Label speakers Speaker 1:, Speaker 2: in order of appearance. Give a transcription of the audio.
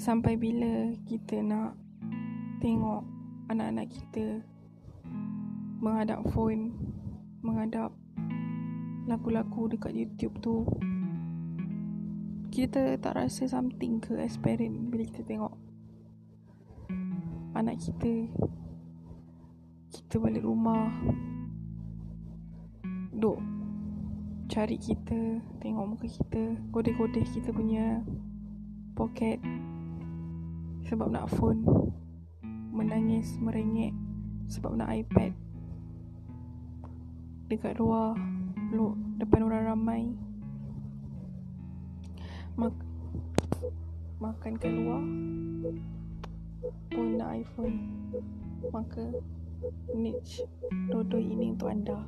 Speaker 1: Sampai bila kita nak tengok anak-anak kita menghadap phone, menghadap lagu-lagu dekat YouTube tu. Kita tak rasa something ke as parent bila kita tengok anak kita kita balik rumah duk cari kita tengok muka kita godeh-godeh kita punya poket sebab nak phone menangis merengek sebab nak iPad. Dekat luar lu depan orang ramai. Mak makan keluar pun nak iPhone. Maka niche dodoi ini untuk anda